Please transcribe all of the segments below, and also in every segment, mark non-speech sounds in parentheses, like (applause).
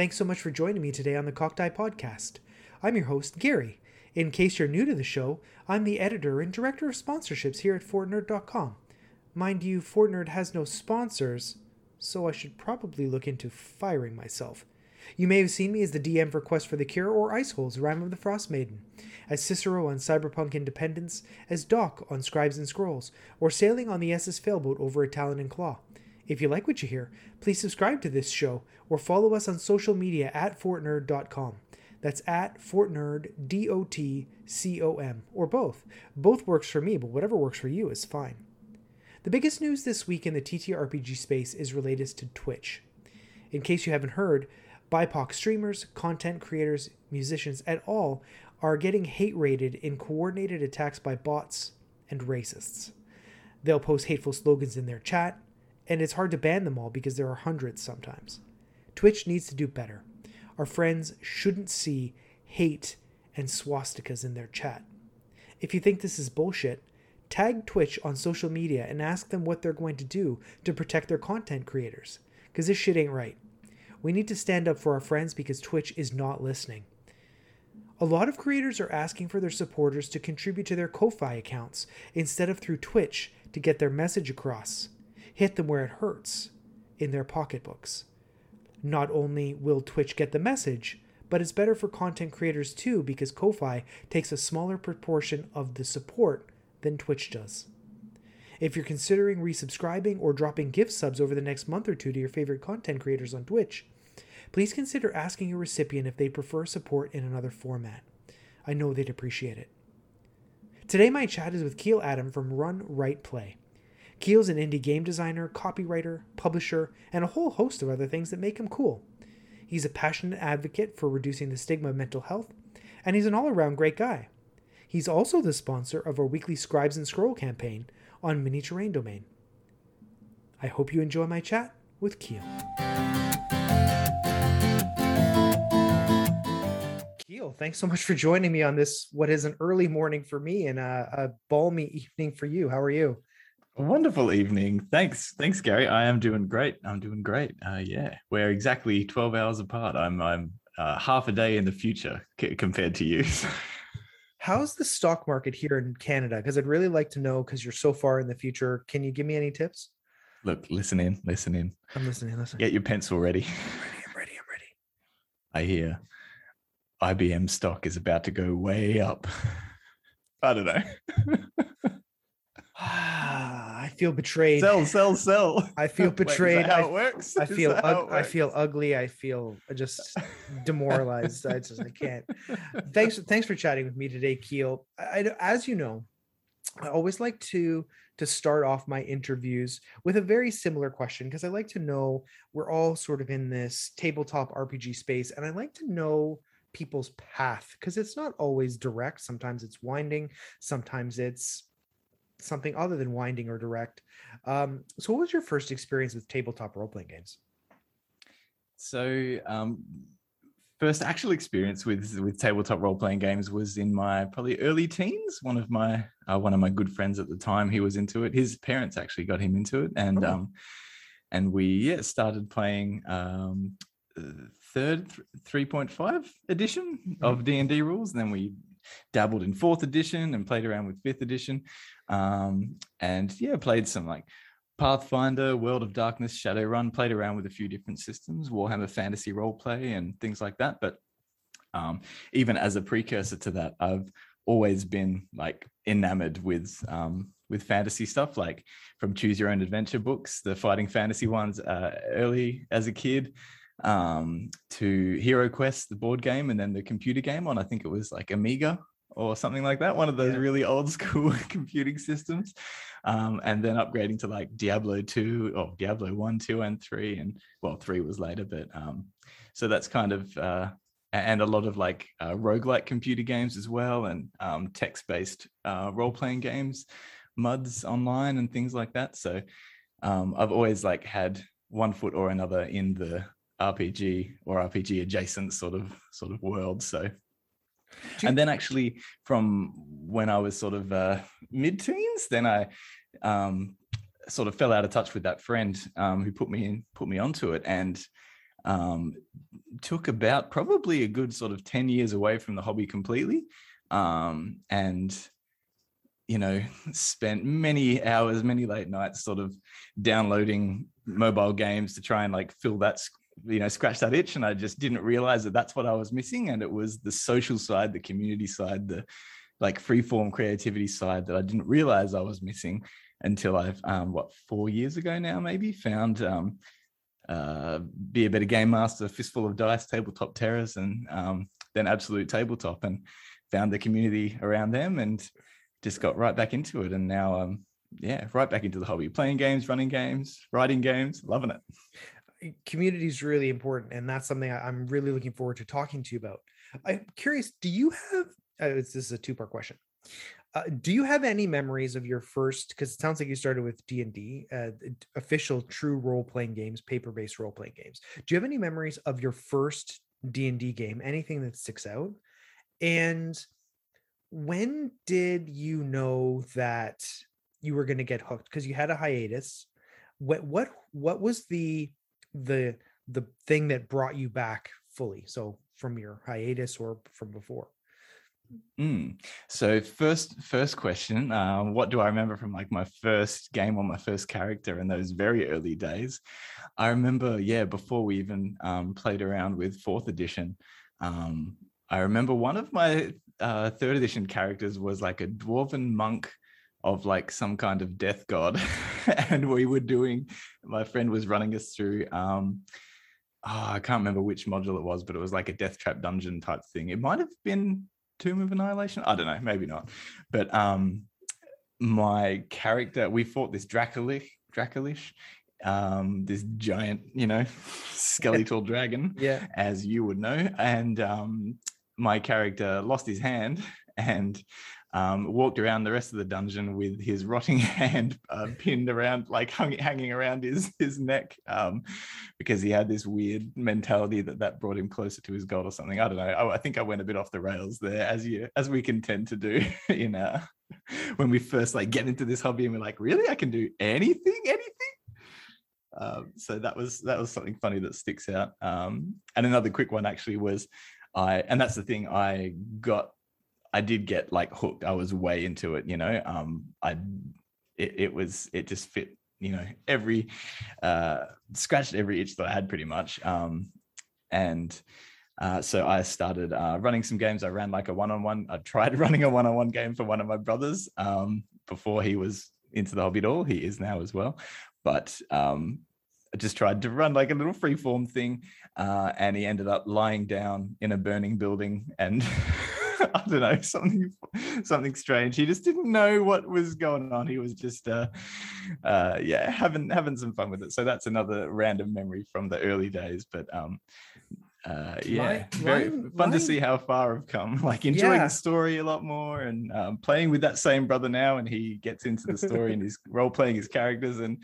Thanks so much for joining me today on the Cocked Podcast. I'm your host, Gary. In case you're new to the show, I'm the editor and director of sponsorships here at FortNerd.com. Mind you, Fortnerd has no sponsors, so I should probably look into firing myself. You may have seen me as the DM for Quest for the Cure or Iceholes, Rime of the Frost Maiden, as Cicero on Cyberpunk Independence, as Doc on Scribes and Scrolls, or sailing on the SS Failboat over at Talon and Claw. If you like what you hear, please subscribe to this show or follow us on social media at fortnerd.com. That's at Fortnerd, D O T C O M, or both. Both works for me, but whatever works for you is fine. The biggest news this week in the TTRPG space is related to Twitch. In case you haven't heard, BIPOC streamers, content creators, musicians, et al. are getting hate raided in coordinated attacks by bots and racists. They'll post hateful slogans in their chat, and it's hard to ban them all because there are hundreds sometimes. Twitch needs to do better. Our friends shouldn't see hate and swastikas in their chat. If you think this is bullshit, tag Twitch on social media and ask them what they're going to do to protect their content creators, because this shit ain't right. We need to stand up for our friends because Twitch is not listening. A lot of creators are asking for their supporters to contribute to their Ko-Fi accounts instead of through Twitch to get their message across. Hit them where it hurts, in their pocketbooks. Not only will Twitch get the message, but it's better for content creators too because Ko-Fi takes a smaller proportion of the support than Twitch does. If you're considering resubscribing or dropping gift subs over the next month or two to your favorite content creators on Twitch, please consider asking your recipient if they prefer support in another format. I know they'd appreciate it. Today, my chat is with Kiel Adam from Run Write Play. Kiel's an indie game designer, copywriter, publisher, and a whole host of other things that make him cool. He's a passionate advocate for reducing the stigma of mental health, and he's an all around great guy. He's also the sponsor of our weekly Scribes and Scroll campaign, on Mini Terrain Domain. I hope you enjoy my chat with Kiel. Kiel, thanks so much for joining me on this, what is an early morning for me and a, a balmy evening for you. How are you? Wonderful evening. Thanks. Thanks, Gary. I am doing great. I'm doing great. Uh, yeah, we're exactly 12 hours apart. I'm, I'm uh, half a day in the future c- compared to you. (laughs) How's the stock market here in Canada? Because I'd really like to know because you're so far in the future. Can you give me any tips? Look, listen in, listen in. I'm listening, listening. Get your pencil ready. I'm ready, I'm ready, (laughs) I hear IBM stock is about to go way up. (laughs) I don't know. (sighs) Feel betrayed. sell, sell, sell. I feel (laughs) Wait, betrayed. how I- it works? I feel how ug- I feel ugly. I feel just (laughs) demoralized. I just I can't. Thanks thanks for chatting with me today, Kiel. I, I- as you know, I always like to to start off my interviews with a very similar question because I like to know we're all sort of in this tabletop RPG space, and I like to know people's path because it's not always direct. Sometimes it's winding. Sometimes it's something other than winding or direct. Um, so, what was your first experience with tabletop role playing games? So, um, first actual experience with with tabletop role playing games was in my probably early teens. One of my uh, one of my good friends at the time, he was into it. His parents actually got him into it, and Oh. um, and we yeah started playing um, third three point five edition of D and D rules. And then we dabbled in fourth edition and played around with fifth edition, um, and yeah, played some like Pathfinder, World of Darkness, Shadowrun, played around with a few different systems, Warhammer Fantasy Roleplay, and things like that. But um, even as a precursor to that, I've always been like enamored with um, with fantasy stuff, like from Choose Your Own Adventure books, the fighting fantasy ones uh, early as a kid, um, to Hero Quest, the board game, and then the computer game on I think it was like Amiga or something like that, one of those Yeah. really old school (laughs) computing systems um, and then upgrading to like Diablo 2 or Diablo 1, 2, and 3. And well, 3 was later, but um, so that's kind of, uh, and a lot of like uh, roguelike computer games as well, and um, text based uh, role playing games, MUDs online, and things like that. So um, I've always like had one foot or another in the RPG or RPG adjacent sort of sort of world. So and then actually from when I was sort of uh, mid-teens, then I um, sort of fell out of touch with that friend um, who put me in, put me onto it, and um, took about probably a good sort of 10 years away from the hobby completely. Um, and you know, spent many hours, many late nights sort of downloading mobile games to try and like fill that, you know, scratch that itch. And I just didn't realize that that's what I was missing. And it was the social side, the community side, the like free form creativity side that I didn't realize I was missing until I've, um, what, four years ago now, maybe found, um, uh, be a better game master, fistful of dice, tabletop terrors, and um, then absolute tabletop, and found the community around them, and just got right back into it. And now, um, yeah, right back into the hobby, playing games, running games, writing games, loving it. Community is really important, and that's something I'm really looking forward to talking to you about. I'm curious, do you have? Uh, this is a two part question. Uh, do you have any memories of your first? Because it sounds like you started with D and D, uh, official, true role playing games, paper based role playing games. Do you have any memories of your first D and D game? Anything that sticks out? And when did you know that you were going to get hooked? Because you had a hiatus. What what what was the the the thing that brought you back fully? So from your hiatus or from before? Mm. So first, first question: uh, What do I remember from like my first game or my first character in those very early days? I remember, yeah, before we even um, played around with fourth edition, um, I remember one of my uh, third edition characters was like a dwarven monk of like some kind of death god, (laughs) and we were doing. My friend was running us through. Um, oh, I can't remember which module it was, but it was like a death trap dungeon type thing. It might have been Tomb of Annihilation. I don't know, maybe not. But um, my character, we fought this Dracolich, Dracolich, um, this giant, you know, (laughs) skeletal dragon, (laughs) yeah, as you would know, and um, my character lost his hand and um, walked around the rest of the dungeon with his rotting (laughs) hand uh, pinned around, like hung, hanging around his his neck, um, because he had this weird mentality that that brought him closer to his god or something. I don't know. I, I think I went a bit off the rails there, as you as we can tend to do (laughs) in uh, when we first like get into this hobby and we're like, really, I can do anything, anything. Um, so that was that was something funny that sticks out. Um, and another quick one actually was I, and that's the thing I got I did get like hooked. I was way into it, you know. Um, I it, it was it just fit, you know, every uh scratched every itch that I had pretty much. Um, and uh, so I started uh, running some games. I ran like a one-on-one. I tried (laughs) running a one-on-one game for one of my brothers um, before he was into the hobby at all. He is now as well, but um, I just tried to run like a little free form thing, uh, and he ended up lying down in a burning building and (laughs) (laughs) I don't know, something something strange. He just didn't know what was going on. He was just uh uh yeah, having having some fun with it. So that's another random memory from the early days. But um uh yeah very fun to see how far I've come (laughs) like enjoying yeah. the story a lot more and um, playing with that same brother now and he gets into the story and he's (laughs) role playing his characters and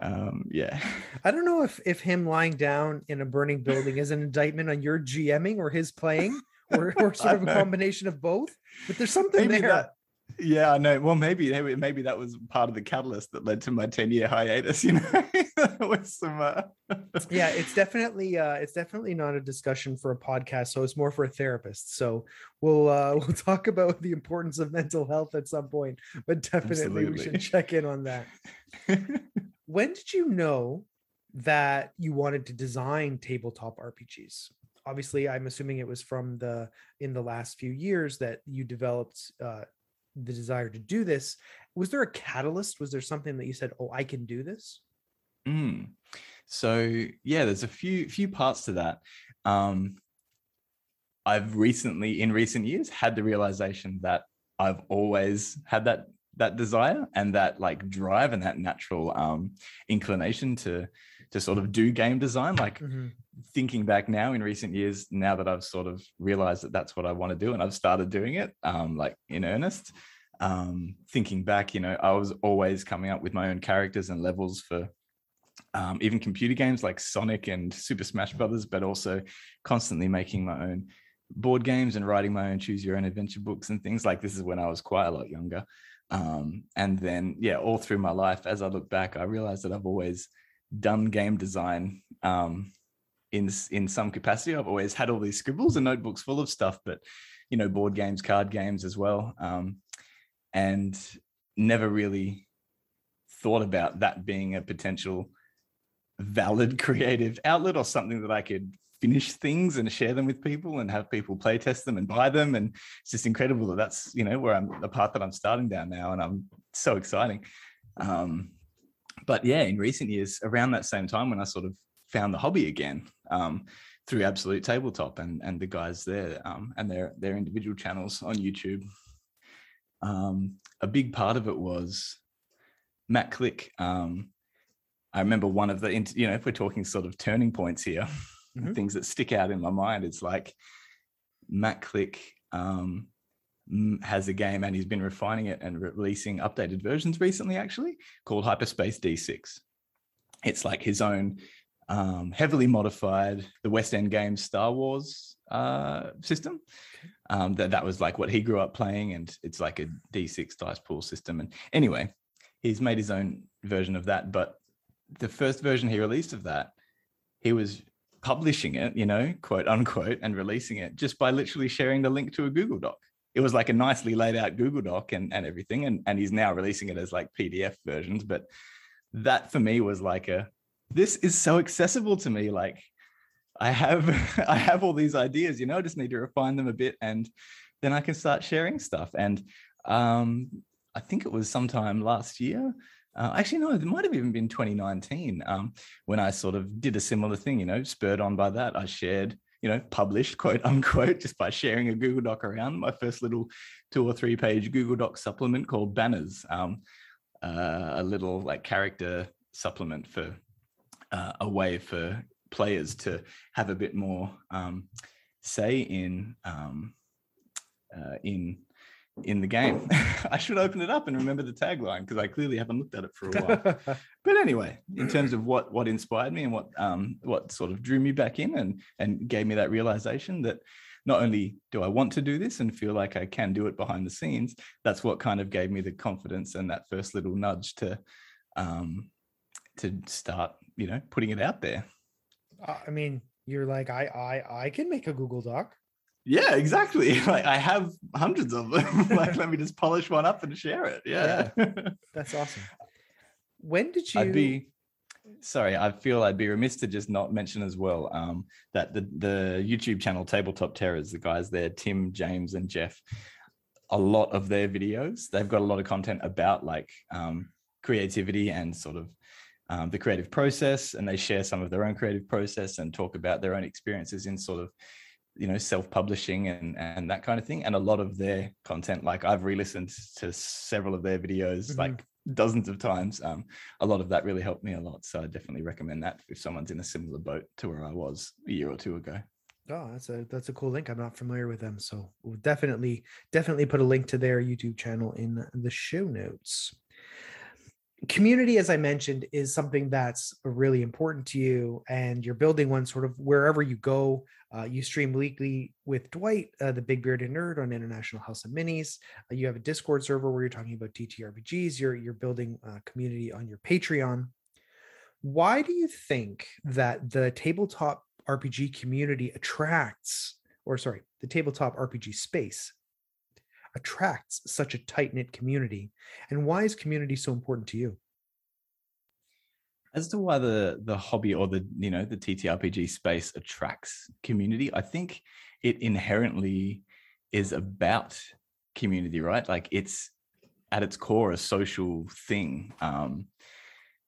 um yeah i don't know if if him lying down in a burning building is an indictment on your gming or his playing or, or sort of a combination of both. But there's something maybe there. That, yeah, I know. Well, maybe maybe that was part of the catalyst that led to my 10 year hiatus. (laughs) You know, with some. Uh... yeah, (laughs) it's definitely uh, it's definitely not a discussion for a podcast. So it's more for a therapist. So we'll uh, (laughs) we'll talk about the importance of mental health at some point. But definitely Absolutely. we should check in on that. when did you know that you wanted to design tabletop RPGs? Obviously i'm assuming it was from the in the last few years that you developed uh, the desire to do this. Was there a catalyst? Was there something that you said oh i can do this mm. so yeah there's a few few parts to that. Um, i've recently in recent years had the realization that i've always had that that desire and that like drive and that natural um, inclination to to sort of do game design like mm-hmm thinking back now in recent years, now that I've sort of realized that that's what I want to do and I've started doing it um, like in earnest, um, thinking back, you know, I was always coming up with my own characters and levels for um, even computer games like Sonic and Super Smash Brothers, but also constantly making my own board games and writing my own choose your own adventure books and things like this is when I was quite a lot younger. Um, and then, yeah, all through my life, as I look back, I realized that I've always done game design um, in in some capacity. I've always had all these scribbles and notebooks full of stuff, but you know, board games, card games as well, um, and never really thought about that being a potential valid (laughs) creative outlet or something that I could finish things and share them with people and have people play test them and buy them and it's just incredible that that's you know where i'm the path that i'm starting down now and i'm so exciting um, but yeah in recent years around that same time when i sort of found the hobby again um, through absolute tabletop and and the guys there um, and their their individual channels on youtube um, a big part of it was matt click um, i remember one of the you know if we're talking sort of turning points here mm-hmm. (laughs) things that stick out in my mind. It's like Matt Click um, has a game and he's been refining it and releasing updated versions recently, actually, called Hyperspace D6. It's like his own um, heavily modified, the West End Games Star Wars uh, system. Um, that that was like what he grew up playing, and it's like a D6 dice pool system. And anyway, he's made his own version of that. But the first version he released of that, he was publishing it, you know, quote unquote, and releasing it just by literally sharing the link to a Google Doc. It was like a nicely laid out Google Doc and, and everything. And, and he's now releasing it as like PDF versions. But that for me was like a, this is so accessible to me. Like I have, (laughs) I have all these ideas, you know, I just need to refine them a bit and then I can start sharing stuff. And um, I think it was sometime last year uh, actually, no, it might have even been 2019 um, when I sort of did a similar thing, you know, spurred on by that. I shared, you know, published, quote unquote, just by sharing a Google Doc around. My first little two or three page Google Doc supplement called Banners, um, uh, a little like character supplement for uh, a way for players to have a bit more um, say in um, uh, in in the game. (laughs) I should open it up and remember the tagline because I clearly haven't looked at it for a while. (laughs) but anyway, in terms of what what inspired me and what um what sort of drew me back in and and gave me that realization that not only do I want to do this and feel like I can do it behind the scenes, that's what kind of gave me the confidence and that first little nudge to um to start, you know, putting it out there. Uh, I mean, you're like I I I can make a Google Doc. Yeah, exactly. (laughs) Like I have hundreds of them. (laughs) like let me just polish one up and share it. Yeah. yeah. (laughs) That's awesome. When did you I'd be sorry, I feel I'd be remiss to just not mention as well um, that the the YouTube channel Tabletop Terrors, the guys there, Tim, James, and Jeff, a lot of their videos, they've got a lot of content about like um, creativity and sort of um, the creative process, and they share some of their own creative process and talk about their own experiences in sort of you know self-publishing and and that kind of thing. And a lot of their content like i've re-listened to several of their videos mm-hmm. like dozens of times. Um, a lot of that really helped me a lot. So i definitely recommend that if someone's in a similar boat to where i was a year or two ago. Oh that's a that's a cool link. I'm not familiar with them. So we'll definitely definitely put a link to their youtube channel in the show notes community as i mentioned is something that's really important to you and you're building one sort of wherever you go. Uh, you stream weekly with dwight uh, the big bearded nerd on international house of minis. Uh, you have a discord server where you're talking about ttrpgs you're you're building a community on your patreon. Why do you think that the tabletop rpg community attracts or sorry the tabletop rpg space attracts such a tight knit community? And why is community so important to you? As to why the the hobby or the you know the TTRPG space attracts community, I think it inherently is about community, right? Like it's at its core a social thing. Um,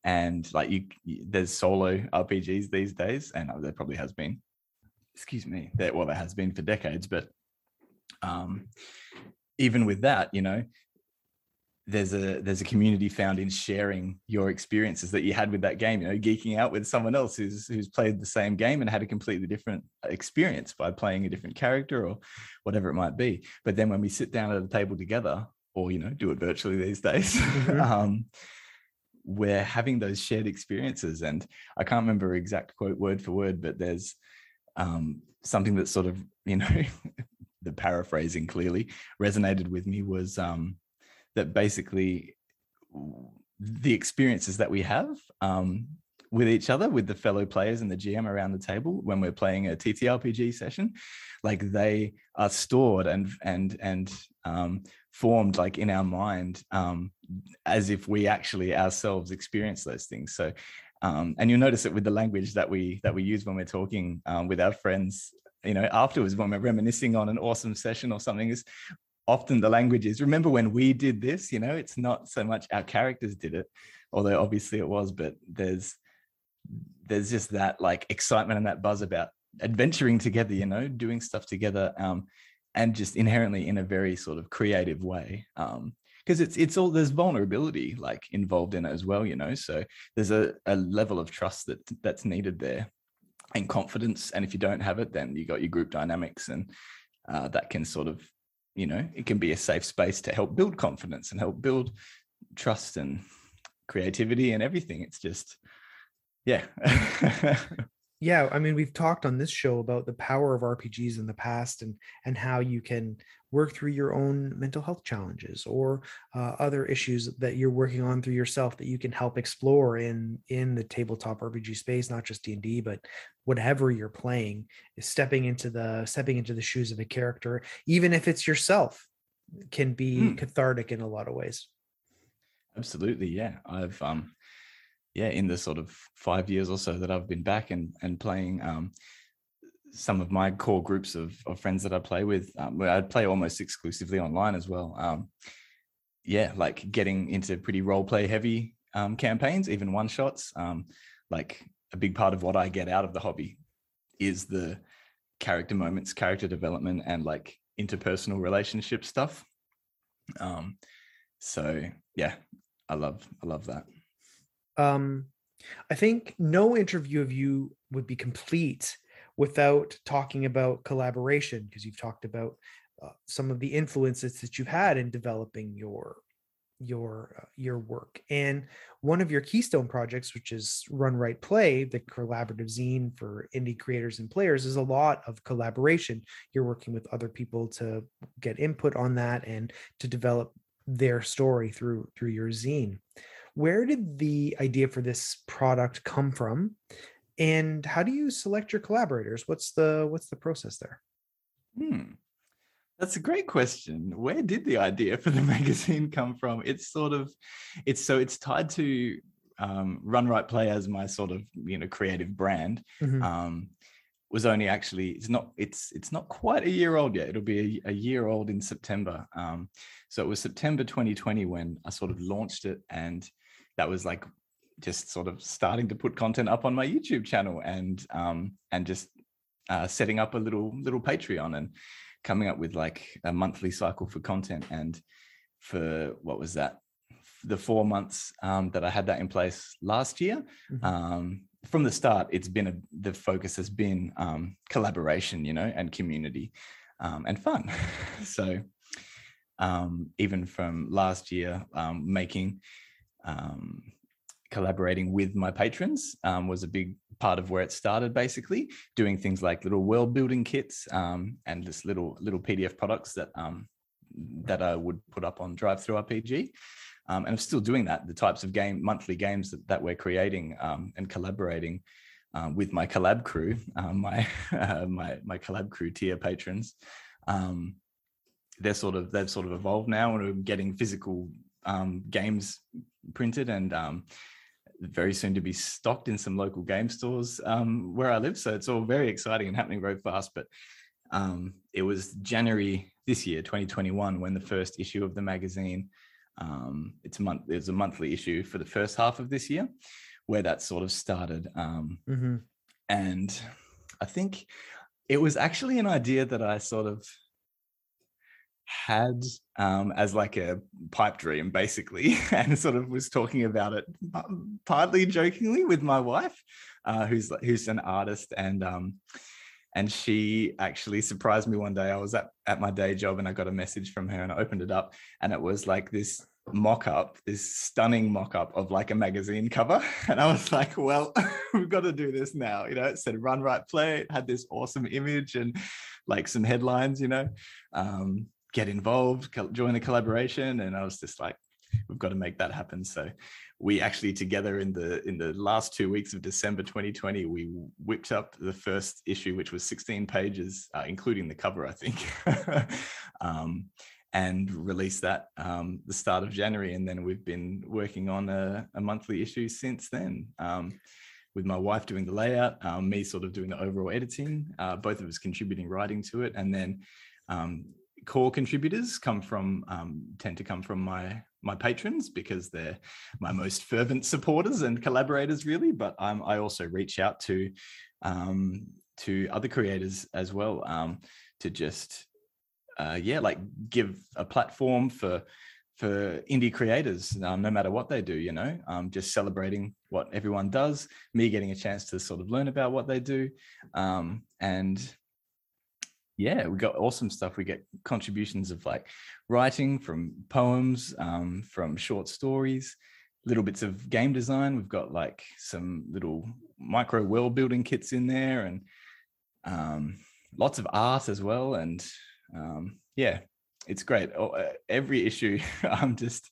and like you, there's solo RPGs these days, and there probably has been. Excuse me, there well there has been for decades, but um, even with that, you know, there's a there's a community found in sharing your experiences that you had with that game you know geeking out with someone else who's who's played the same game and had a completely different experience by playing a different character or whatever it might be but then when we sit down at a table together or you know do it virtually these days mm-hmm. (laughs) um, we're having those shared experiences and i can't remember exact quote word for word but there's um, something that sort of you know (laughs) the paraphrasing clearly resonated with me was um, that basically the experiences that we have um, with each other, with the fellow players and the GM around the table when we're playing a TTRPG session, like they are stored and and and um, formed like in our mind um, as if we actually ourselves experience those things. So, um, and you'll notice it with the language that we that we use when we're talking um, with our friends. You know, afterwards when we're reminiscing on an awesome session or something, is often the language is remember when we did this. You know, it's not so much our characters did it, although obviously it was, but there's there's just that like excitement and that buzz about adventuring together. You know, doing stuff together. Um, and just inherently in a very sort of creative way um because it's it's all there's vulnerability like involved in it as well you know so there's a, a level of trust that that's needed there and confidence and if you don't have it then you got your group dynamics and uh, that can sort of you know it can be a safe space to help build confidence and help build trust and creativity and everything. It's just yeah. (laughs) Yeah i mean we've talked on this show about the power of rpgs in the past and and how you can work through your own mental health challenges or uh, other issues that you're working on through yourself that you can help explore in in the tabletop rpg space not just d&d but whatever you're playing is stepping into the stepping into the shoes of a character even if it's yourself can be mm. cathartic in a lot of ways absolutely yeah i've um yeah, in the sort of five years or so that I've been back and and playing um, some of my core groups of, of friends that I play with, um, I play almost exclusively online as well. Um, yeah, like getting into pretty role play heavy um, campaigns, even one shots. Um, like a big part of what I get out of the hobby is the character moments, character development, and like interpersonal relationship stuff. Um, so yeah, I love I love that. Um, I think no interview of you would be complete without talking about collaboration because you've talked about uh, some of the influences that you've had in developing your your uh, your work. And one of your keystone projects which is run write play the collaborative zine for indie creators and players is a lot of collaboration. You're working with other people to get input on that and to develop their story through through your zine. Where did the idea for this product come from? And how do you select your collaborators? What's the what's the process there? Hmm. That's a great question. Where did the idea for the (laughs) magazine come from? It's sort of, it's so it's tied to um, Run Write Play as my sort of you know creative brand. Mm-hmm. Um, was only actually it's not it's it's not quite a year old yet. It'll be a, a year old in September. Um, so it was September 2020 when I sort of launched it, and that was like just sort of starting to put content up on my YouTube channel and um, and just uh, setting up a little little Patreon and coming up with like a monthly cycle for content. And for what was that? The four months um, that I had that in place last year, mm-hmm. um, from the start, it's been a, the focus has been um, collaboration, you know, and community um, and fun. (laughs) so um, even from last year, um, making um, collaborating with my patrons um, was a big part of where it started basically doing things like little world building kits um, and just little little pdf products that um, that i would put up on DriveThruRPG um, and i'm still doing that the types of game monthly games that, that we're creating um, and collaborating um, with my collab crew my (laughs) my my collab crew tier patrons. They're sort of they've sort of evolved now and we're getting physical games printed and um, very soon to be stocked in some local game stores um, where I live. So it's all very exciting and happening very fast. But um, it was January this year, 2021, when the first issue of the magazine. Um, it's a month. There's a monthly issue for the first half of this year, where that sort of started. Um, mm-hmm. And I think it was actually an idea that I sort of had um, as like a pipe dream, basically, (laughs) and sort of was talking about it partly jokingly with my wife, uh, who's who's an artist, and um, and she actually surprised me one day. I was at at my day job, and I got a message from her, and I opened it up, and it was like this mock-up this stunning mock-up of like a magazine cover (laughs) and i was like well (laughs) we've got to do this now you know it said run write play it had this awesome image and like some headlines you know um, get involved, join the collaboration. And I was just like, we've got to make that happen. So we actually together in the in the last two weeks of December 2020, we whipped up the first issue, which was 16 pages, uh, including the cover, I think. (laughs) um, and released that um, the start of January, and then we've been working on a, a monthly issue since then. Um, with my wife doing the layout, um, me sort of doing the overall editing, uh, both of us contributing writing to it, and then um, core contributors come from um, tend to come from my my patrons because they're my most fervent supporters and collaborators, really. But um, I also reach out to um, to other creators as well um, to just uh, yeah, like give a platform for for indie creators, um, no matter what they do, you know, um, just celebrating what everyone does, me getting a chance to sort of learn about what they do. Um, and yeah, we got awesome stuff. We get contributions of like writing from poems, um, from short stories, little bits of game design. We've got like some little micro world building kits in there and um, lots of art as well. And um, yeah, it's great. Oh, uh, every issue, (laughs) I'm just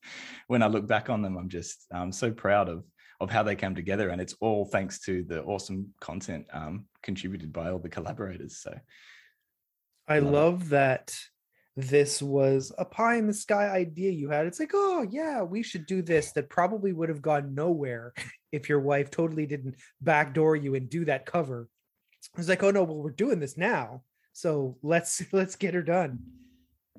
when I look back on them, I'm just I'm so proud of of how they came together, and it's all thanks to the awesome content um, contributed by all the collaborators. So, I love, love that this was a pie in the sky idea you had. It's like, oh yeah, we should do this. That probably would have gone nowhere if your wife totally didn't backdoor you and do that cover. It's like, oh no, well we're doing this now, so let's (laughs) let's get her done.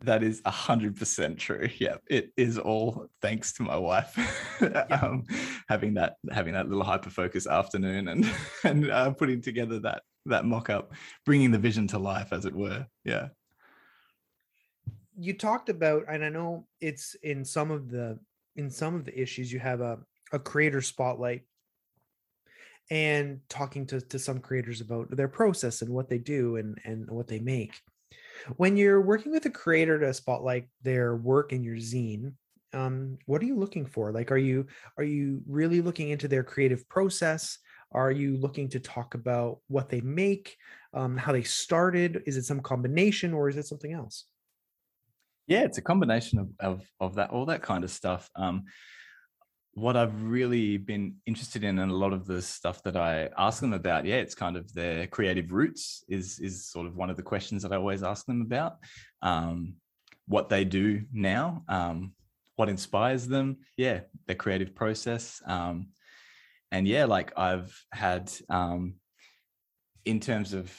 That is a hundred percent true. Yeah, it is all thanks to my wife (laughs) yeah. um, having that having that little hyper focus afternoon and (laughs) and uh, putting together that that mock up, bringing the vision to life, as it were. Yeah. You talked about, and I know it's in some of the in some of the issues you have a a creator spotlight and talking to, to some creators about their process and what they do and and what they make when you're working with a creator to spotlight their work in your zine, um, what are you looking for? Like, are you are you really looking into their creative process? Are you looking to talk about what they make, um, how they started? Is it some combination, or is it something else? Yeah, it's a combination of of, of that, all that kind of stuff. Um, what I've really been interested in and a lot of the stuff that I ask them about, yeah, it's kind of their creative roots is is sort of one of the questions that I always ask them about. Um, what they do now, um, what inspires them, yeah, their creative process. Um, and yeah, like I've had um, in terms of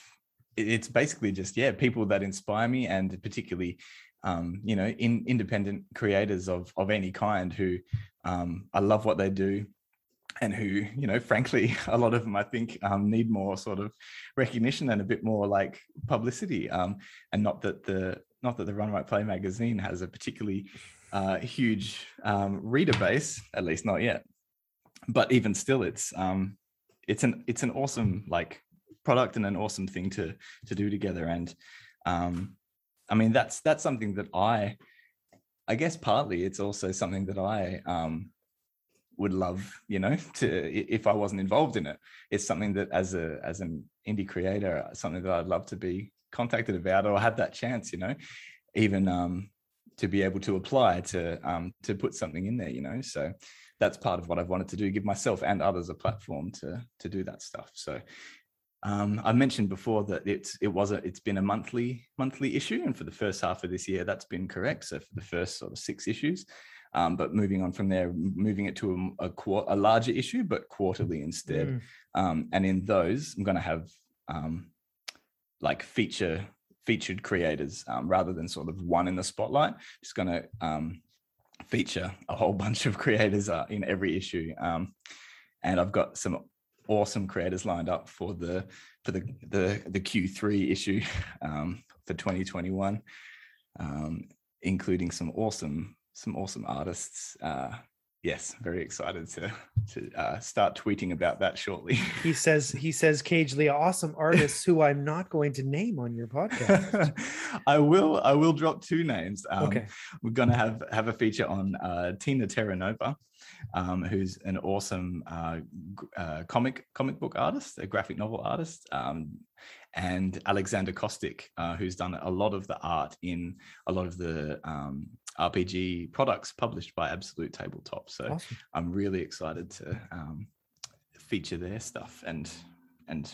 it's basically just yeah, people that inspire me and particularly um, you know, in independent creators of of any kind who um, I love what they do and who, you know, (laughs) frankly, a lot of them I think um, need more sort of recognition and a bit more like publicity. Um, and not that the not that the Run Write Play magazine has a particularly uh, huge um, reader base, at least not yet. But even still, it's um, it's an it's an awesome like product and an awesome thing to to do together. And um, I mean, that's that's something that I I guess partly it's also something that I um, would love, you know, (laughs) to if I wasn't involved in it. It's something that as a as an indie creator, something that I'd love to be contacted about or have that chance, you know, even um, to be able to apply to um, to put something in there, you know. So that's part of what I've wanted to do, give myself and others a platform to to do that stuff. So um, I mentioned before that it's it was a it's been a monthly monthly issue, and for the first half of this year, that's been correct. So for the first sort of six issues, um, but moving on from there, moving it to a, a, a larger issue, but quarterly instead. Mm. Um, and in those, I'm going to have um, like feature featured creators um, rather than sort of one in the spotlight. Just going to um, feature a whole (laughs) bunch of creators uh, in every issue. Um, and I've got some awesome creators lined up for the for the the, the Q3 issue (laughs) um, for 2021, um, including some awesome some awesome artists. Uh, yes, very excited to to uh, start tweeting about that shortly. he says he says Cage Lee, awesome artists who I'm not going to name on your podcast. (laughs) I will I will drop two names. Um, okay, we're gonna have have a feature on uh, Tina Terranova, um, who's an awesome uh, uh, comic comic book artist, a graphic novel artist. Um, and Alexander Kostic, uh, who's done a lot of the art in a lot of the um, RPG products published by Absolute Tabletop. So Awesome. I'm really excited to um, feature their stuff and and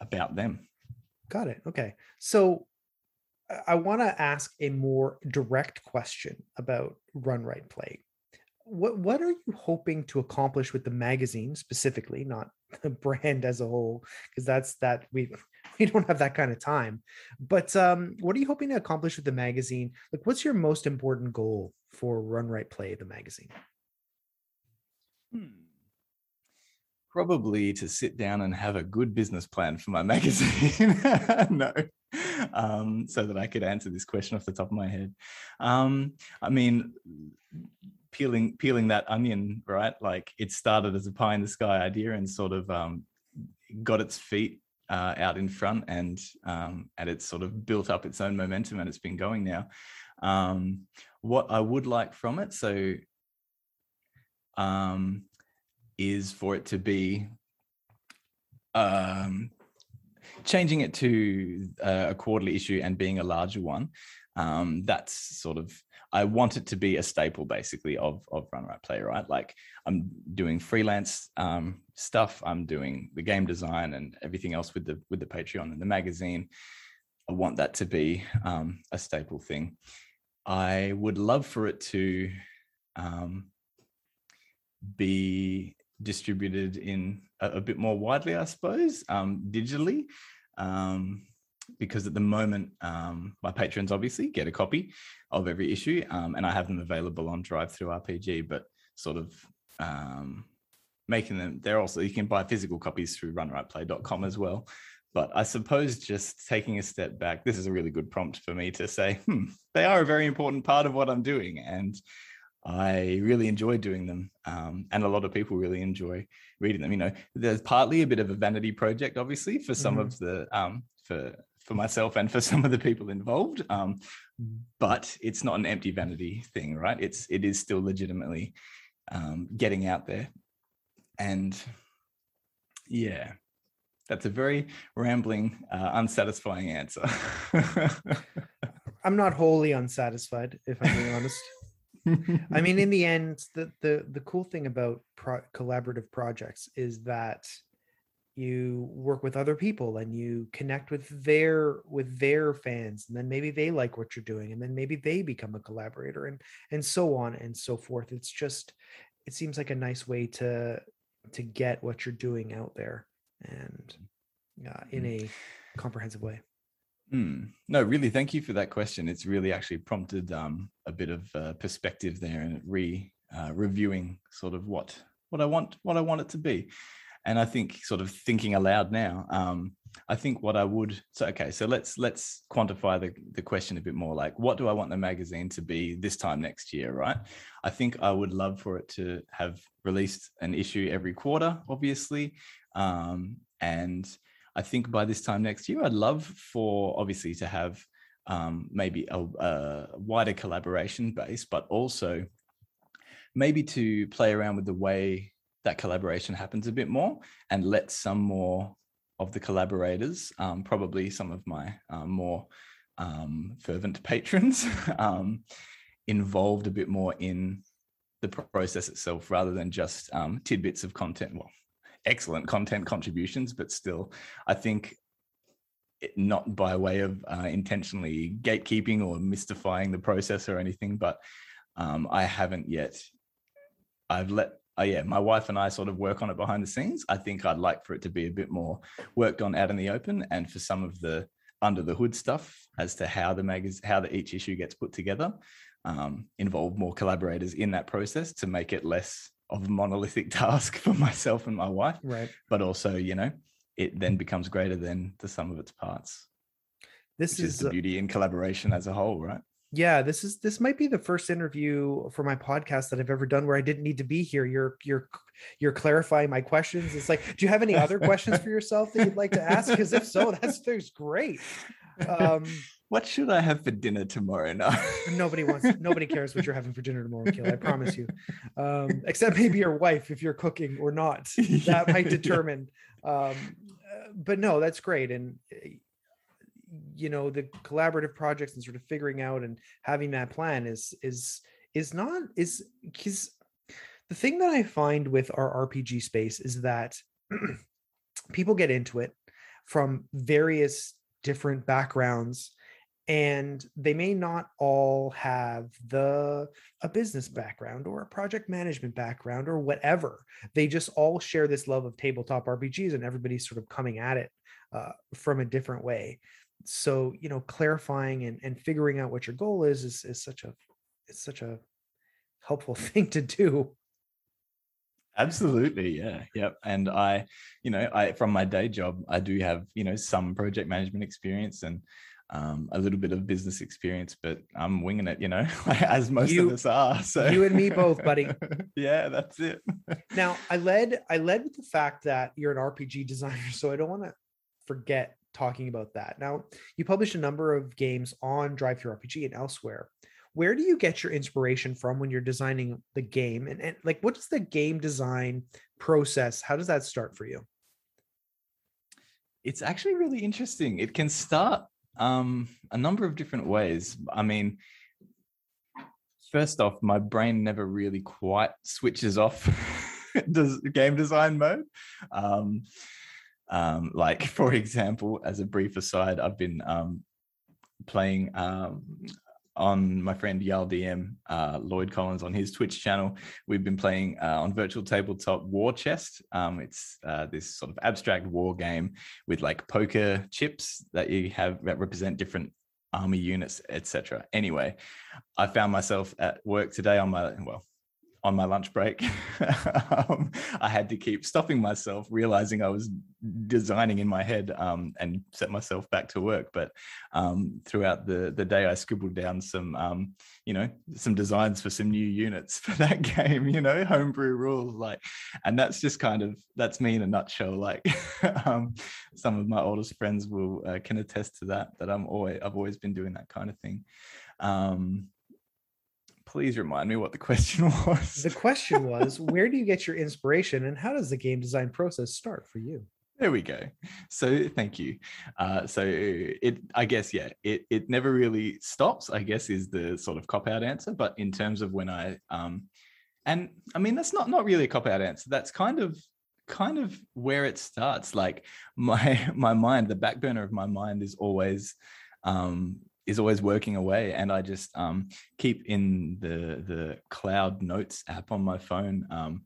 about them. Got it. Okay. So I- want to ask a more direct question about Run Write Play. What what are you hoping to accomplish with the magazine specifically, not (laughs) the brand as a whole? Because that's that we (laughs) we don't have that kind of time. But um, what are you hoping to accomplish with the magazine? Like, what's your most important goal for Run Write Play, the magazine? Hmm. Probably to sit down and have a good business plan for my (laughs) magazine. (laughs) no, um, so that I could answer this question off the top of my head. Um, I mean, peeling peeling that onion, right? Like it started as a pie in the sky idea and sort of um, got its feet uh, out in front and um, and it's sort of built up its own momentum and it's been going now. Um, what I would like from it, so um, is for it to be um, changing it to uh, a quarterly issue and being a larger one. Um, that's sort of I want it to be a staple basically of of Run Write Play, right? Like I'm doing freelance um, stuff, I'm doing the game design and everything else with the with the Patreon and the magazine. I want that to be um, a staple thing. I would love for it to um, be distributed in a, a bit more widely, I suppose, um, digitally. Because at the moment, um, my patrons obviously get a copy of every issue, um, and I have them available on DriveThruRPG. But sort of um, making them, they're also you can buy physical copies through RunWritePlay.com as well. But I suppose just taking a step back, this is a really good prompt for me to say, (laughs) hmm, they are a very important part of what I'm doing, and I really enjoy doing them, um, and a lot of people really enjoy reading them. You know, there's partly a bit of a vanity project, obviously, for some Mhm. of the um, for for myself and for (laughs) some of the people involved. Um, but it's not an empty vanity thing, right? It's it is still legitimately um, getting out there, and yeah, that's a very rambling, uh, unsatisfying answer. I'm not wholly unsatisfied, if I'm being honest. I mean, in the end, the the the cool thing about pro- collaborative projects is that you work with other people and you connect with their with their fans, and then maybe they like what you're doing, and then maybe they become a collaborator, and and so on and so forth. It's just, it seems like a nice way to to get what you're doing out there, and uh, in a comprehensive way. Mm. No, really, thank you for that question. It's really actually prompted um, a bit of uh, perspective there and re uh, reviewing sort of what what I want what I want it to be. And I think sort of thinking aloud now, um, I think what I would so okay, so let's let's quantify the the question a bit more. Like, what do I want the magazine to be this time next year? Right. I think I would love for it to have released an issue every quarter, obviously, um, and I think by this time next year, I'd love for obviously to have um, maybe a, a wider collaboration base, but also maybe to play around with the way that collaboration happens a bit more and let some more of the collaborators, um, probably some of my um, more um, fervent patrons, (laughs) um, involved a bit more in the process itself rather than just um, tidbits of content. Well, excellent content contributions, but still, I think it, not by way of uh, intentionally gatekeeping or mystifying the process or anything, but um, I haven't yet. I've let, uh, yeah, my wife and I sort of work on it behind the scenes. I think I'd like for it to be a bit more worked on out in the open, and for some of the under the hood stuff as to how the magazine, how the each issue gets put together, um, involve more collaborators in that process to make it less of a monolithic (laughs) task for myself and my wife, Right. but also, you know, it then becomes greater than the sum of its parts, This is is the beauty in collaboration as a whole, right? Yeah this is this might be the first interview for my podcast that i've ever done where i didn't need to be here. You're you're you're clarifying my questions. It's like do you have any other questions for yourself that you'd like to ask? Because if so that's there's great. Um (laughs) what should I have for dinner tomorrow? Night? (laughs) nobody wants nobody cares what you're having for dinner tomorrow Kiel i promise you. Um except maybe your wife if you're cooking or not. (laughs) That might determine um uh, but no that's great. And uh, you know the collaborative projects and sort of figuring out and having that plan is is is not is because the thing that I find with our RPG space is that (clears throat) people get into it from various different backgrounds and they may not all have the a business background or a project management background or whatever. They just all share this love of tabletop rpgs and everybody's sort of coming at it uh, from a different way so you know clarifying and, and figuring out what your goal is, is is such a it's such a helpful (laughs) thing to do absolutely yeah yep and i you know i from my day job i do have you know some project management experience and um, a little bit of business experience, but I'm winging it, you know, (laughs) as most you, of us are. So you and me both, buddy. (laughs) yeah, that's it. now I led I led with the fact that you're an RPG designer, so I don't want to forget talking about that. Now, you publish a number of games on DriveThruRPG and elsewhere. Where do you get your inspiration from when you're designing the game? And, and like, what is the game design process? How does that start for you? It's actually really interesting. It can start um, a number of different ways. I mean, first off, my brain never really quite switches off (laughs) does game design mode. Um, um, like (laughs) for example, as a brief aside, I've been um, playing um, on my friend Yal DM, uh, Lloyd Collins on his Twitch channel. We've been playing uh, on virtual tabletop War Chest. Um, it's uh, this sort of abstract war game with like poker chips that you have that represent different army units, etc. Anyway, I found myself at work today on my well on my lunch break, (laughs) um, I had to keep stopping myself, realizing I was designing in my head um, and set myself back to work. But um, throughout the the day, I scribbled down some, um, you know, some designs for some new units (laughs) for that game. You know, homebrew rules, like, and that's just kind of that's me in a nutshell. Like, (laughs) um, some of my oldest friends will uh, can attest to that. That I'm always I've always been doing that kind of thing. Um, please remind me what the (laughs) question was. the question was where do you get your inspiration and how does the game design process start for you? There we go. So thank you. Uh, so it, I guess, yeah, it it never really stops. I guess is the sort of cop out answer. But in terms of when I, um, and I mean that's not not really a cop out answer. That's kind of kind of where it starts. Like (laughs) my my mind, the back burner of my mind is always um, is always working away and i just um, keep in the the cloud notes app on my phone um,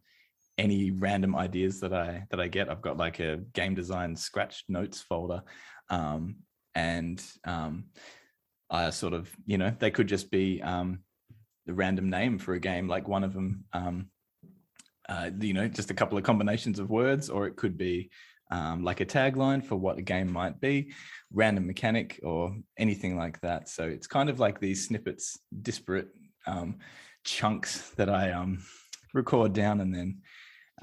any random ideas that i that i get. I've got like a game design scratch notes folder um, and um, i sort of you know they could just be um, the random name for a game like one of them um, uh, you know just a couple of combinations of words or it could be um, like a tagline for what a game might be, random mechanic, or anything like that. So it's kind of like these snippets, disparate um, chunks that I um, record down, and then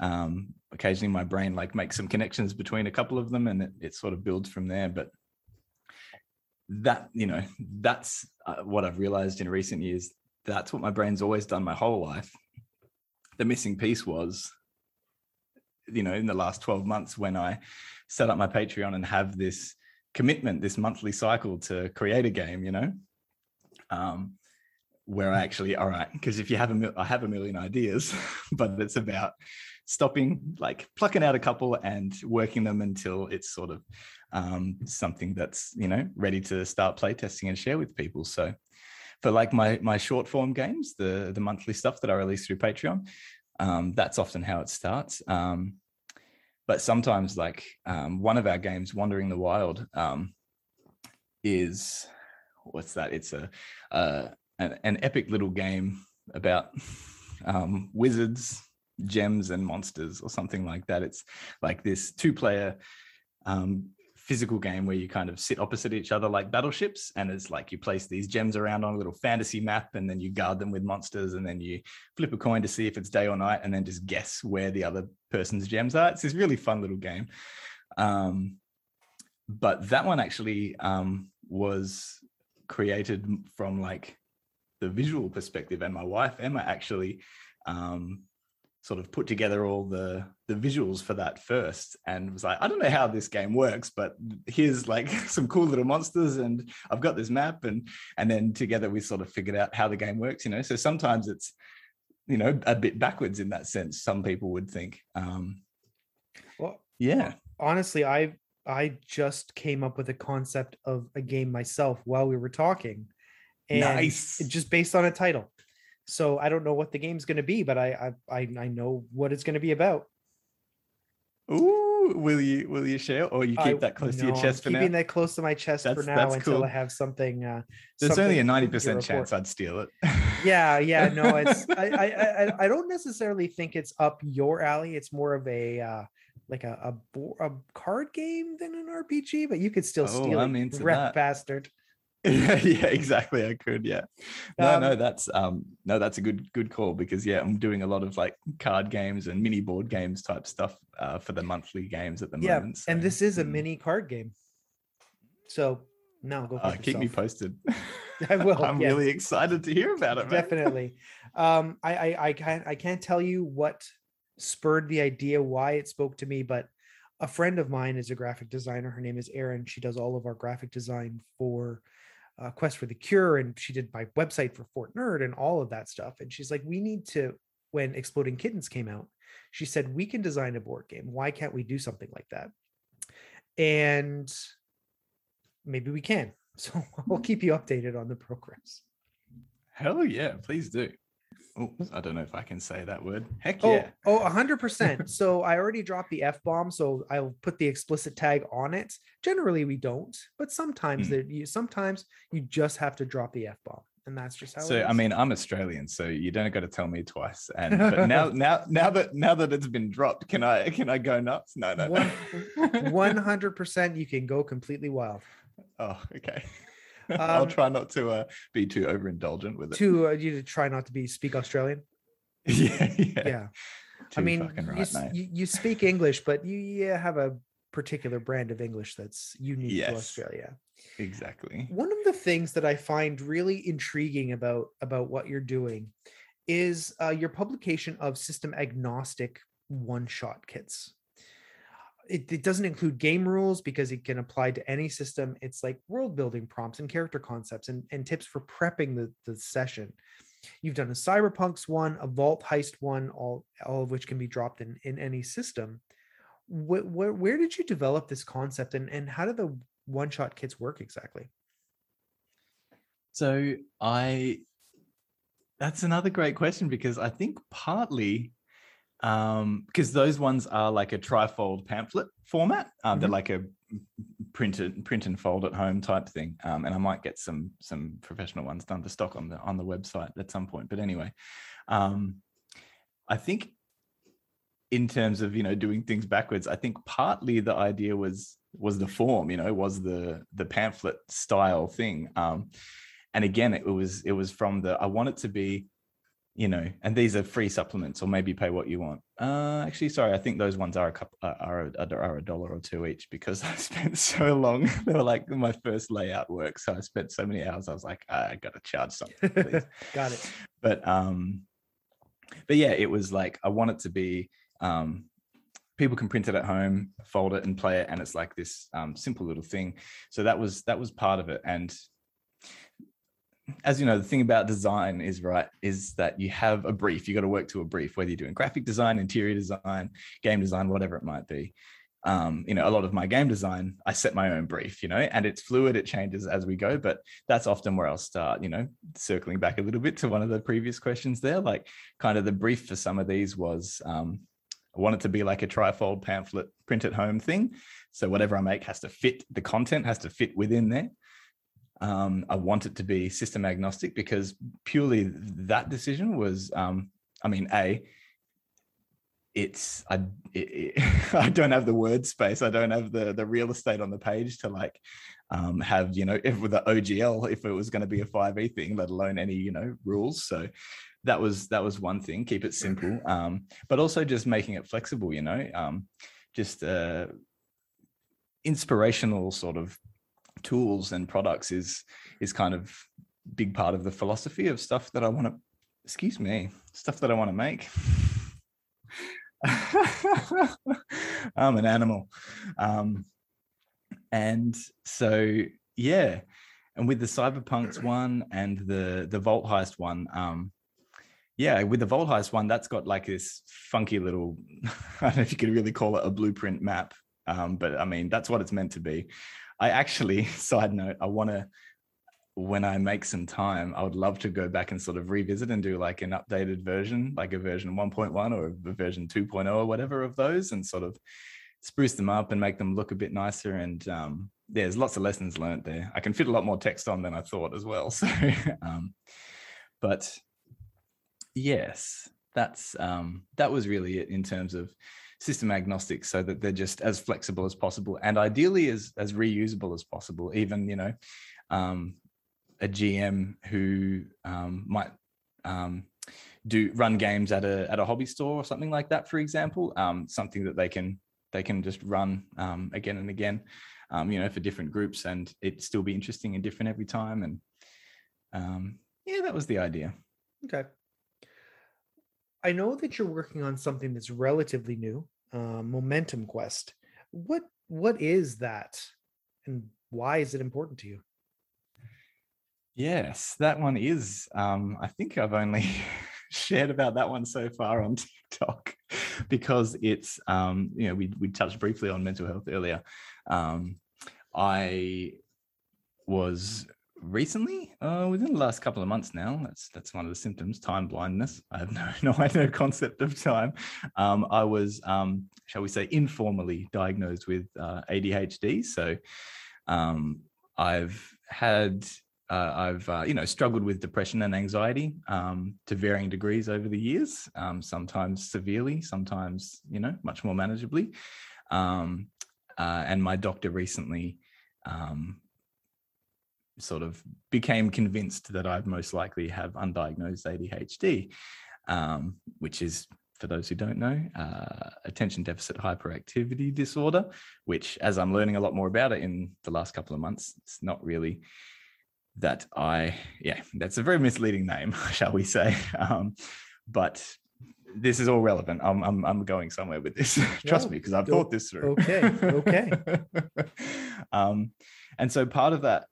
um, occasionally my brain like makes some connections between a couple of them, and it, it sort of builds from there. But that you know, that's uh, what I've realized in recent years. That's what my brain's always done my whole life. The missing piece was you know in the last 12 months when i set up my patreon and have this commitment this monthly cycle to create a game you know um where i actually all right because if you have a i have a million ideas (laughs) but it's about stopping like plucking out a couple and working them until it's sort of um, something that's you know ready to start playtesting and share with people. So for like my my short form games the the monthly stuff that i release through patreon um, that's often how it starts. Um, but sometimes, like um, one of our games, Wandering the Wild, um, is what's that? It's a uh, an, an, epic little game about um, wizards, gems, and monsters, or something like that. It's like this two-player um, physical game where you kind of sit opposite each other like battleships and it's like you place these gems around on a little fantasy map and then you guard them with monsters and then you flip a coin to see if it's day or night and then just guess where the other person's gems are. It's this really fun little game. Um, but that one actually um, was created from like the visual perspective and my wife emma actually um, sort of put together all the the visuals for that first and was like i don't know how this game works but here's like (laughs) some cool little monsters and i've got this map and and then together we sort of figured out how the game works you know so sometimes it's you know a bit backwards in that sense some people would think um Well, yeah honestly, I I just came up with a concept of a game myself while we were talking, and Nice. just based on a title. So I don't know what the game's going to be, but I I I, know what it's going to be about. Ooh, will you will you share or you keep I- that close to no, your I'm chest for now keeping that close to my chest for now that's until cool. I have something. Uh, there's only a 90% chance i'd steal it Yeah, yeah, no, it's (laughs) I, I I I don't necessarily think it's up your alley. It's more of a uh like a a, a card game than an RPG, but you could still Oh, steal I'm it, into rep that. bastard. (laughs) yeah, exactly. I could, yeah. No, Um, no, that's um no, that's a good good call because yeah, I'm doing a lot of like card games and mini board games type stuff uh, for the monthly games at the Yeah, moment. and so, this is a mm. mini card game. So no, go for Uh, keep me posted. (laughs) I will, (laughs) I'm yeah. really excited to hear about it. man. Definitely. Um, I, I I can't I can't tell you what spurred the idea, why it spoke to me, but a friend of mine is a graphic designer. Her name is Erin. She does all of our graphic design for uh, Quest for the Cure, and she did my website for Fort Nerd and all of that stuff. And she's like, we need to. When Exploding Kittens came out, she said we can design a board game. Why can't we do something like that? And maybe we can. (laughs) So I'll keep you updated on the progress. Hell yeah, please do. Oh, I don't know if I can say that word. Heck Oh, yeah. oh, (laughs) a hundred percent. So I already dropped the F bomb, so I'll put the explicit tag on it. Generally, we don't, but sometimes Hmm. that you sometimes you just have to drop the F bomb, and that's just how. So I mean, I'm Australian, so you don't got to tell me twice. And (laughs) but now, now, now that now that it's been dropped, can I can I go nuts? No, no, no. one (laughs) hundred percent, you can go completely wild. Oh, okay. I'll Um, try not to uh, be too overindulgent with it. To uh, you to try not to be speak Australian. (laughs) yeah, yeah. Yeah, I mean, you, right, you you speak English, but you, you have a particular brand of English that's unique to Australia. Exactly. one of the things that i find really intriguing about about what you're doing is uh, your publication of system agnostic one shot kits it, it doesn't include game rules because it can apply to any system. It's like world building prompts and character concepts and, and tips for prepping the, the session. You've done a cyberpunks one a vault heist one all all of which can be dropped in in any system. Where, where, where did you develop this concept and, and how do the one shot kits work exactly? So I that's another great question because I think partly um because those ones are like a trifold pamphlet format. Um, they're Mhm. like a printed print and fold at home type thing. Um, and I might get some some professional ones done to stock on the on the website at some point. But anyway, um I think in terms of you know doing things backwards i think partly the idea was was the form you know was the the pamphlet style thing um and again it was it was from the i want it to be you know and these are free supplements or maybe pay what you want. Uh actually sorry i think those ones are a couple are, are, a, are a dollar or two each because (laughs) i spent so long (laughs) they were like my first layout work so i spent so many hours i was like i gotta charge something please. (laughs) Got it. But um but yeah it was like i want it to be um people can print it at home fold it and play it and it's like this um, simple little thing. So that was that was part of it and as you know the thing about design is right is that you have a brief you got to work to a brief whether you're doing graphic design interior design game design whatever it might be um, you know a lot of my game design i set my own brief you know and it's fluid it changes as we go but that's often where i'll start you know circling back a little bit to one of the previous questions there like kind of the brief for some of these was um, I want it to be like a trifold pamphlet print at home thing. So whatever I make has to fit the content, has to fit within there. Um, I want it to be system agnostic because purely that decision was, um, I mean, a, it's I it, it, (laughs) I don't have the word space. I don't have the the real estate on the page to like um, have you know if with the OGL if it was going to be a five E thing, let alone any you know rules. So that was that was one thing. Keep it simple, um, but also just making it flexible. You know, um, just uh, inspirational sort of tools and products is is kind of big part of the philosophy of stuff that I want to. Excuse me, stuff that I want to make. (laughs) I'm an animal. Um, and so yeah, and with the Cyberpunks (clears throat) one and the the Vault Heist one, um, yeah, with the Vault Heist one, that's got like this funky little, (laughs) I don't know if you could really call it a blueprint map, um, but I mean that's what it's meant to be. I actually, (laughs) side note, I want to when I make some time, I would love to go back and sort of revisit and do like an updated version, like a version 1.1 or a version 2.0 or whatever of those, and sort of spruce them up and make them look a bit nicer. And um, there's lots of lessons learned there. I can fit a lot more text on than I thought as well. (laughs) So, um, but yes, that's um, that was really it in terms of system agnostic, so that they're just as flexible as possible and ideally as as reusable as possible. Even you know. Um, a GM who um, might um, do run games at a at a hobby store or something like that, for example, um, something that they can they can just run um, again and again, um, you know, for different groups, and it still be interesting and different every time. And yeah, that was the idea. Okay. I know that you're working on something that's relatively new, uh, Momentum Quest. What what is that, and why is it important to you? Yes, that one is. Um, I think I've only (laughs) shared about that one so far on (laughs) TikTok because it's, um, you know, we, we touched briefly on mental health earlier. Um, I was recently uh, within the last couple of months now that's that's one of the symptoms time blindness (laughs) i have no no no concept of time um, i was um, shall we say informally diagnosed with uh, adhd so um, i've had uh, I've uh, you know struggled with depression and anxiety um, to varying degrees over the years. Um, sometimes severely, sometimes you know much more manageably. Um, uh, and my doctor recently um, sort of became convinced that I'd most likely have undiagnosed ADHD, um, which is for those who don't know, uh, attention deficit hyperactivity disorder, which, as I'm learning a lot more about it in the last couple of months, it's not really that I, yeah, that's a very misleading name, (laughs) shall we say. Um, but this is all relevant. I'm, I'm, I'm going somewhere with this. (laughs) Trust me, because I've thought this through. Okay. Okay. (laughs) um, and so part of that,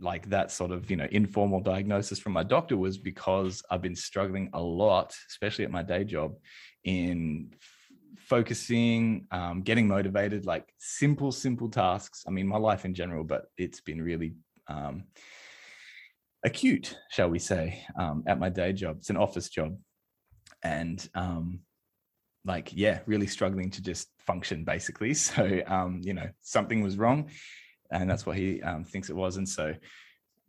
like that sort of, you know, informal diagnosis from my doctor was because I've been struggling a lot, especially at my day job, in focusing, um, getting motivated, like simple, simple tasks. I mean, my life in general, but it's been really um, acute, shall we say, um, at my day job. It's an office job. And um, like, yeah, really struggling to just function basically. (laughs) So, um, you know, something was wrong. And that's what he um, thinks it was. And so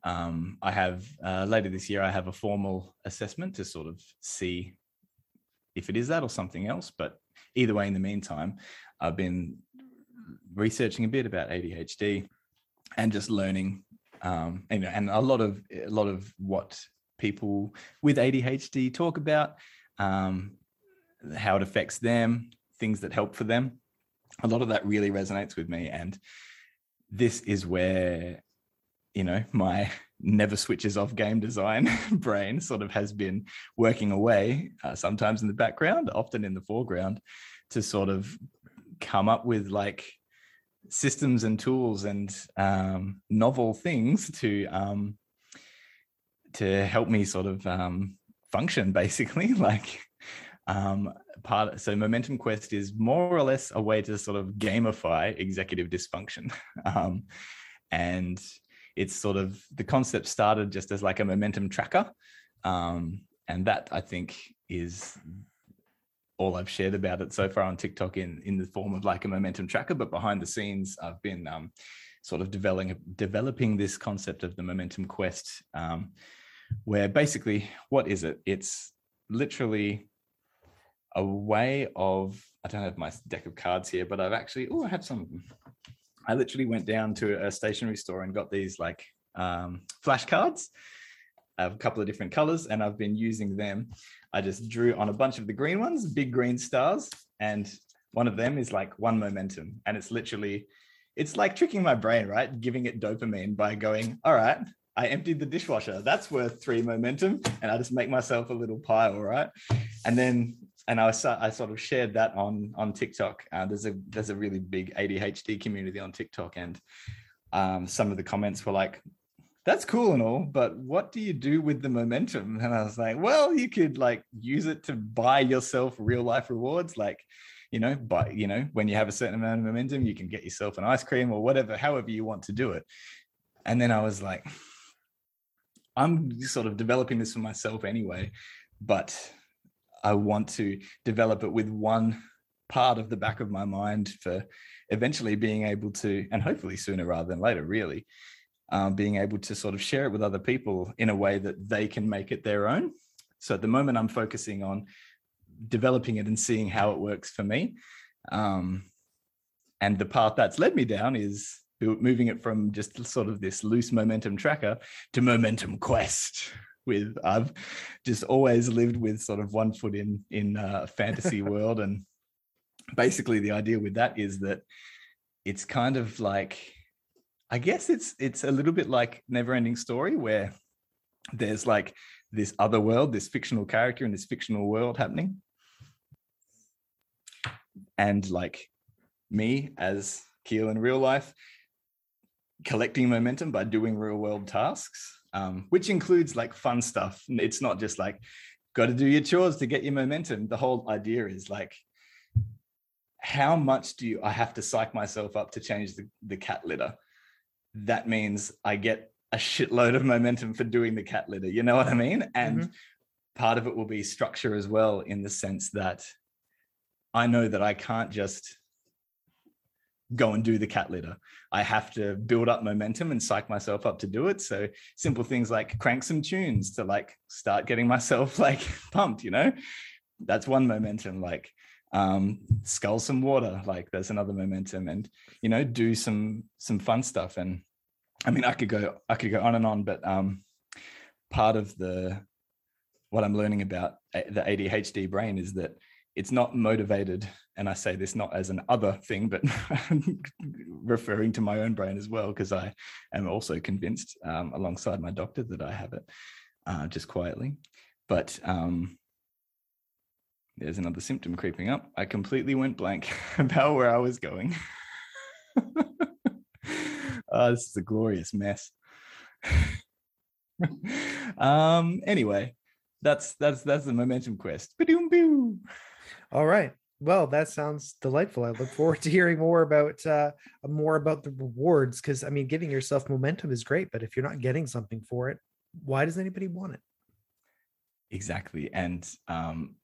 um, I have uh, later this year, I have a formal assessment to sort of see if it is that or something else. But either way, in the meantime, I've been researching a bit about ADHD and just learning um, and, and a lot of a lot of what people with ADHD talk about, um, how it affects them, things that help for them. A lot of that really resonates with me, and this is where you know my (laughs) never switches off game design (laughs) brain sort of has been working away uh, sometimes in the background often in the foreground to sort of come up with like systems and tools and um, novel things to um, to help me sort of um, function (laughs) basically. Like um, part so momentum quest is more or less a way to sort of gamify executive dysfunction. (laughs) Um, and it's sort of the concept started just as like a momentum tracker. Um, and that i think is all I've shared about it so far on TikTok in in the form of like a momentum tracker, but behind the scenes, I've been um, sort of developing developing this concept of the momentum quest, um, where basically, what is it? It's literally a way of I don't have my deck of cards here, but I've actually oh I have some. I literally went down to a stationery store and got these like um, flashcards a couple of different colors and I've been using them. I just drew on a bunch of the green ones, big green stars, and one of them is like one momentum. And it's literally, it's like tricking my brain, right? Giving it dopamine by going, all right, I emptied the dishwasher. That's worth three momentum. And I just make myself a little pile, right? And then and I I sort of shared that on on TikTok. Uh, there's a there's a really big ADHD community on TikTok, and um, some of the comments were like, "That's cool and all, but what do you do with the momentum?" And I was like, "Well, you could like use it to buy yourself real life rewards, like." You know, but you know, when you have a certain amount of momentum, you can get yourself an ice cream or whatever, however you want to do it. And then I was like, I'm sort of developing this for myself anyway, but I want to develop it with one part of the back of my mind for eventually being able to, and hopefully sooner rather than later, really, um, being able to sort of share it with other people in a way that they can make it their own. So at the moment, I'm focusing on developing it and seeing how it works for me. Um, and the path that's led me down is moving it from just sort of this loose momentum tracker to momentum quest with i've just always lived with sort of one foot in in uh, fantasy (laughs) world. And basically the idea with that is that it's kind of like i guess it's it's a little bit like never ending story where there's like this other world this fictional character in this fictional world happening. And like me as Kiel in real life collecting momentum by doing real world tasks, um, which includes like fun stuff. It's not just like, got to do your chores to get your momentum. The whole idea is like, how much do you, I have to psych myself up to change the, the cat litter? That means I get a shitload of momentum for doing the cat litter. You know what I mean? And mm-hmm. part of it will be structure as well, in the sense that I know that I can't just go and do the cat litter. I have to build up momentum and psych myself up to do it. So simple things like crank some tunes to like start getting myself (laughs) like pumped, you know? That's one momentum. Like um scull some water, like there's another momentum and you know, do some some fun stuff. And I mean I could go I could go on and on, but um part of the what I'm learning about the ADHD brain is that it's not motivated and i say this not as an other thing but (laughs) referring to my own brain as well because i am also convinced um, alongside my doctor that i have it uh, just quietly. But um, there's another symptom creeping up. I completely went blank (laughs) about where i was going. Oh, (laughs) this is a glorious mess. Um anyway that's that's that's the momentum quest. All right. Well, that sounds delightful. I look forward to hearing more about uh, more about the rewards because I mean, giving yourself momentum is great, but if you're not getting something for it, why does anybody want it? Exactly, and um,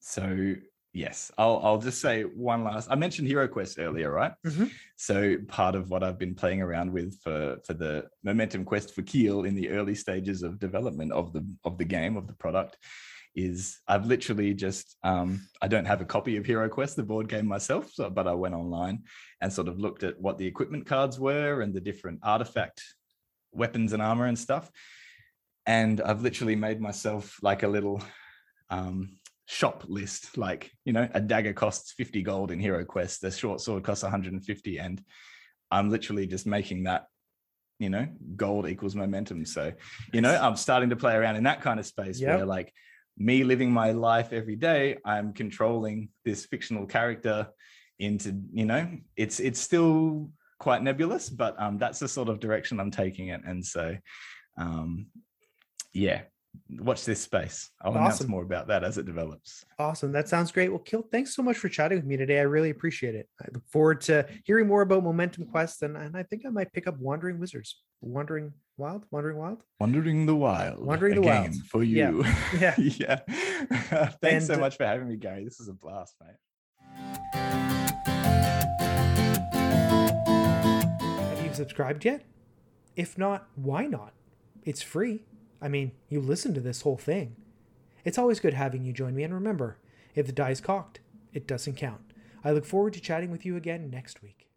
so yes, I'll I'll just say one last. I mentioned Hero Quest earlier, right? Mm-hmm. So part of what I've been playing around with for for the Momentum Quest for Kiel in the early stages of development of the of the game of the product is I've literally just um, I don't have a copy of Hero Quest, the board game myself, so, but I went online and sort of looked at what the equipment cards were and the different artifact weapons and armor and stuff. And I've literally made myself like a little um, shop list, like you know, a dagger costs 50 gold in Hero Quest, a short sword costs 150, and I'm literally just making that you know gold equals momentum so you know i'm starting to play around in that kind of space yep. where like me living my life every day i'm controlling this fictional character into you know it's it's still quite nebulous but um that's the sort of direction i'm taking it. And so um yeah watch this space. I'll awesome. announce more about that as it develops. Awesome. That sounds great. Well Kiel thanks so much for chatting with me today. I really appreciate it. I look forward to hearing more about momentum quest and, and i think i might pick up wandering wizards. Wandering wild? Wandering wild? Wandering the wild wandering the wild for you. (laughs) Yeah. Yeah, yeah. (laughs) thanks and, so uh, much for having me gary. This is a blast mate. Have you subscribed yet? If not why not? It's free i mean you listen to this whole thing. It's always good having you join me and remember if the die's cocked it doesn't count. I look forward to chatting with you again next week